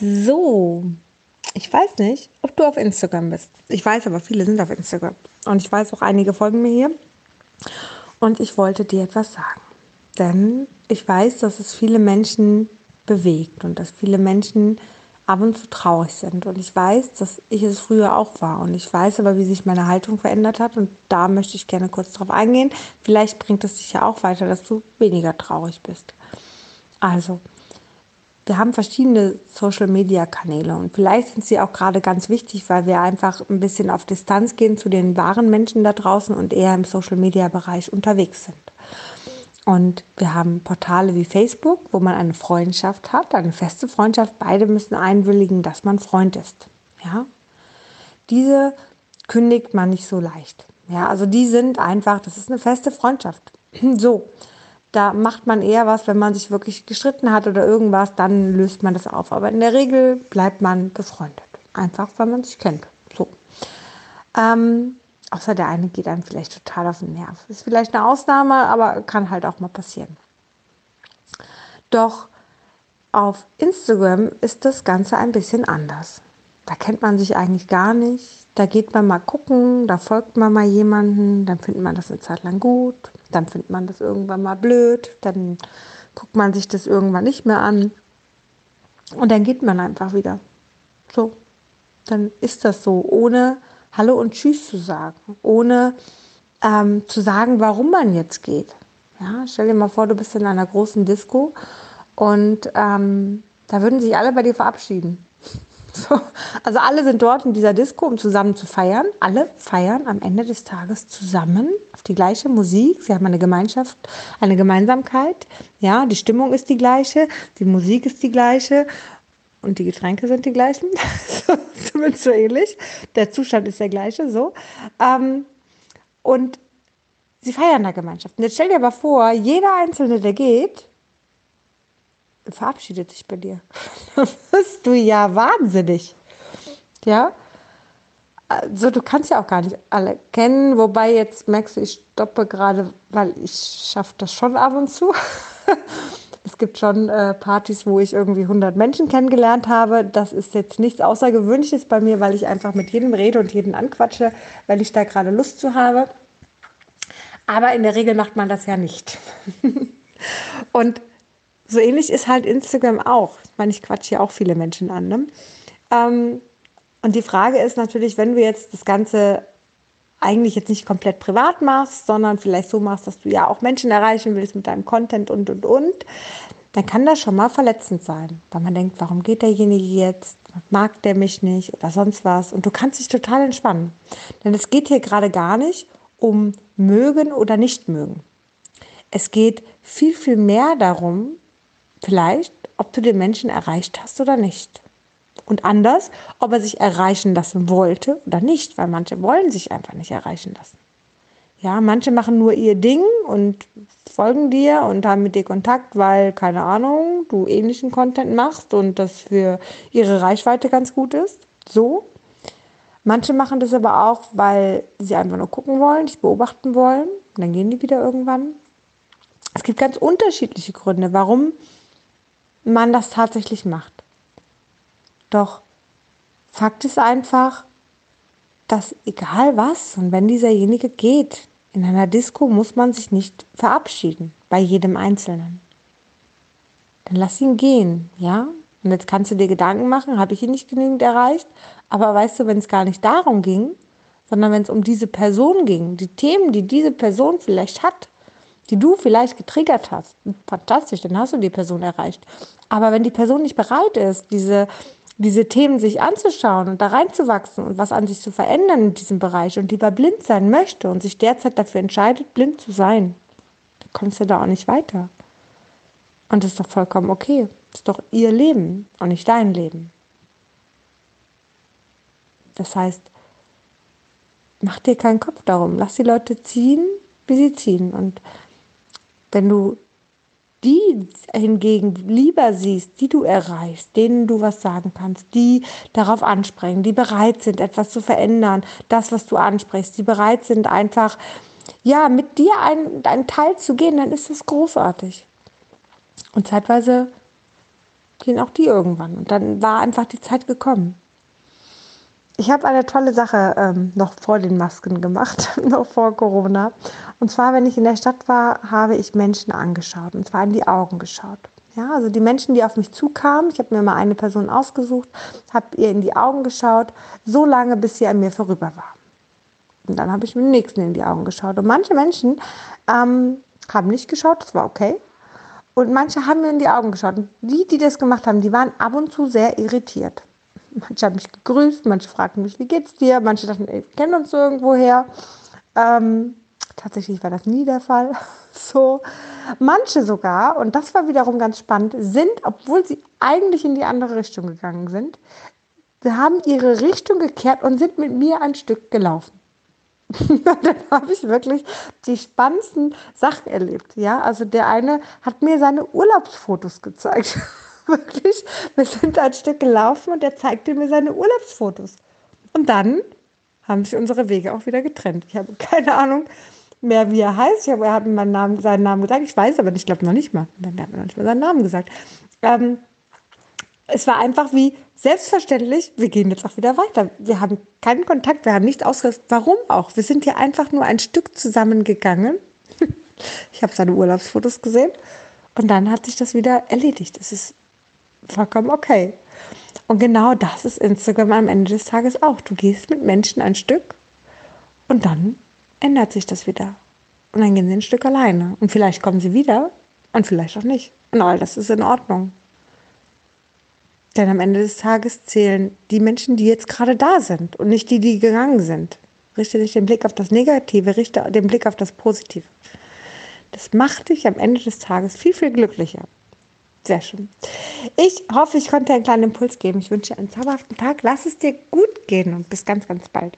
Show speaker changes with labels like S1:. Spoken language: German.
S1: So, ich weiß nicht, ob du auf Instagram bist. Ich weiß aber, viele sind auf Instagram. Und ich weiß auch, einige folgen mir hier. Und ich wollte dir etwas sagen. Denn ich weiß, dass es viele Menschen bewegt und dass viele Menschen ab und zu traurig sind. Und ich weiß, dass ich es früher auch war. Und ich weiß aber, wie sich meine Haltung verändert hat. Und da möchte ich gerne kurz drauf eingehen. Vielleicht bringt es dich ja auch weiter, dass du weniger traurig bist. Also, wir haben verschiedene Social-Media-Kanäle und vielleicht sind sie auch gerade ganz wichtig, weil wir einfach ein bisschen auf Distanz gehen zu den wahren Menschen da draußen und eher im Social-Media-Bereich unterwegs sind. Und wir haben Portale wie Facebook, wo man eine Freundschaft hat, eine feste Freundschaft. Beide müssen einwilligen, dass man Freund ist. Ja? Diese kündigt man nicht so leicht. Ja, also die sind einfach, das ist eine feste Freundschaft. So, da macht man eher was, wenn man sich wirklich gestritten hat oder irgendwas, dann löst man das auf. Aber in der Regel bleibt man befreundet. Einfach, weil man sich kennt. So. Ähm, außer der eine geht einem vielleicht total auf den Nerv. Ist vielleicht eine Ausnahme, aber kann halt auch mal passieren. Doch auf Instagram ist das Ganze ein bisschen anders. Da kennt man sich eigentlich gar nicht. Da geht man mal gucken, da folgt man mal jemanden, dann findet man das eine Zeit lang gut, dann findet man das irgendwann mal blöd, dann guckt man sich das irgendwann nicht mehr an und dann geht man einfach wieder. So, dann ist das so, ohne Hallo und Tschüss zu sagen, ohne ähm, zu sagen, warum man jetzt geht. Ja, stell dir mal vor, du bist in einer großen Disco und ähm, da würden sich alle bei dir verabschieden. So. Also alle sind dort in dieser Disco, um zusammen zu feiern. Alle feiern am Ende des Tages zusammen auf die gleiche Musik. Sie haben eine Gemeinschaft, eine Gemeinsamkeit. Ja, die Stimmung ist die gleiche, die Musik ist die gleiche und die Getränke sind die gleichen. Zumindest so ähnlich. Der Zustand ist der gleiche, so. Ähm, und sie feiern da Gemeinschaft. Und jetzt stell dir aber vor, jeder Einzelne, der geht, verabschiedet sich bei dir. Dann bist du ja wahnsinnig. Ja? Also du kannst ja auch gar nicht alle kennen, wobei jetzt merkst du, ich stoppe gerade, weil ich schaffe das schon ab und zu. es gibt schon äh, Partys, wo ich irgendwie 100 Menschen kennengelernt habe. Das ist jetzt nichts Außergewöhnliches bei mir, weil ich einfach mit jedem rede und jeden anquatsche, weil ich da gerade Lust zu habe. Aber in der Regel macht man das ja nicht. und so ähnlich ist halt Instagram auch. Ich meine, ich quatsche ja auch viele Menschen an. Ne? Ähm, und die Frage ist natürlich, wenn du jetzt das Ganze eigentlich jetzt nicht komplett privat machst, sondern vielleicht so machst, dass du ja auch Menschen erreichen willst mit deinem Content und, und, und, dann kann das schon mal verletzend sein, weil man denkt, warum geht derjenige jetzt? Mag der mich nicht oder sonst was? Und du kannst dich total entspannen. Denn es geht hier gerade gar nicht um mögen oder nicht mögen. Es geht viel, viel mehr darum, vielleicht, ob du den Menschen erreicht hast oder nicht. Und anders, ob er sich erreichen lassen wollte oder nicht, weil manche wollen sich einfach nicht erreichen lassen. Ja, manche machen nur ihr Ding und folgen dir und haben mit dir Kontakt, weil, keine Ahnung, du ähnlichen Content machst und das für ihre Reichweite ganz gut ist. So. Manche machen das aber auch, weil sie einfach nur gucken wollen, dich beobachten wollen. Und dann gehen die wieder irgendwann. Es gibt ganz unterschiedliche Gründe, warum man das tatsächlich macht. Doch Fakt ist einfach, dass egal was und wenn dieserjenige geht, in einer Disco muss man sich nicht verabschieden bei jedem Einzelnen. Dann lass ihn gehen, ja? Und jetzt kannst du dir Gedanken machen, habe ich ihn nicht genügend erreicht? Aber weißt du, wenn es gar nicht darum ging, sondern wenn es um diese Person ging, die Themen, die diese Person vielleicht hat, die du vielleicht getriggert hast, fantastisch, dann hast du die Person erreicht. Aber wenn die Person nicht bereit ist, diese, diese Themen sich anzuschauen und da reinzuwachsen und was an sich zu verändern in diesem Bereich und lieber blind sein möchte und sich derzeit dafür entscheidet, blind zu sein, dann kommst du da auch nicht weiter. Und das ist doch vollkommen okay. Das ist doch ihr Leben und nicht dein Leben. Das heißt, mach dir keinen Kopf darum. Lass die Leute ziehen, wie sie ziehen. Und wenn du die hingegen lieber siehst, die du erreichst, denen du was sagen kannst, die darauf ansprechen, die bereit sind, etwas zu verändern, das, was du ansprichst, die bereit sind, einfach ja, mit dir einen, einen Teil zu gehen, dann ist das großartig. Und zeitweise gehen auch die irgendwann. Und dann war einfach die Zeit gekommen. Ich habe eine tolle Sache ähm, noch vor den Masken gemacht, noch vor Corona. Und zwar, wenn ich in der Stadt war, habe ich Menschen angeschaut und zwar in die Augen geschaut. Ja, also die Menschen, die auf mich zukamen, ich habe mir mal eine Person ausgesucht, habe ihr in die Augen geschaut, so lange, bis sie an mir vorüber war. Und dann habe ich mit dem nächsten in die Augen geschaut. Und manche Menschen ähm, haben nicht geschaut, das war okay. Und manche haben mir in die Augen geschaut. Und die, die das gemacht haben, die waren ab und zu sehr irritiert. Manche haben mich gegrüßt, manche fragten mich, wie geht's dir? Manche dachten, ey, wir kennen uns irgendwoher. Ähm, tatsächlich war das nie der Fall. So, manche sogar, und das war wiederum ganz spannend, sind, obwohl sie eigentlich in die andere Richtung gegangen sind, haben ihre Richtung gekehrt und sind mit mir ein Stück gelaufen. dann habe ich wirklich die spannendsten Sachen erlebt. Ja, also der eine hat mir seine Urlaubsfotos gezeigt. wirklich, wir sind ein Stück gelaufen und er zeigte mir seine Urlaubsfotos. Und dann haben sich unsere Wege auch wieder getrennt. Ich habe keine Ahnung mehr, wie er heißt. Ich habe, er hat mir meinen Namen, seinen Namen gesagt. Ich weiß aber nicht, ich glaube noch nicht mal. Dann hat er noch nicht mal seinen Namen gesagt. Ähm, es war einfach wie selbstverständlich, wir gehen jetzt auch wieder weiter. Wir haben keinen Kontakt, wir haben nicht ausgerüstet. Warum auch? Wir sind ja einfach nur ein Stück zusammengegangen. Ich habe seine Urlaubsfotos gesehen und dann hat sich das wieder erledigt. Es ist vollkommen okay. Und genau das ist Instagram am Ende des Tages auch. Du gehst mit Menschen ein Stück und dann ändert sich das wieder. Und dann gehen sie ein Stück alleine. Und vielleicht kommen sie wieder und vielleicht auch nicht. Und all das ist in Ordnung. Denn am Ende des Tages zählen die Menschen, die jetzt gerade da sind und nicht die, die gegangen sind. Richte nicht den Blick auf das Negative, richte den Blick auf das Positive. Das macht dich am Ende des Tages viel, viel glücklicher. Sehr schön. Ich hoffe, ich konnte einen kleinen Impuls geben. Ich wünsche dir einen zauberhaften Tag. Lass es dir gut gehen und bis ganz, ganz bald.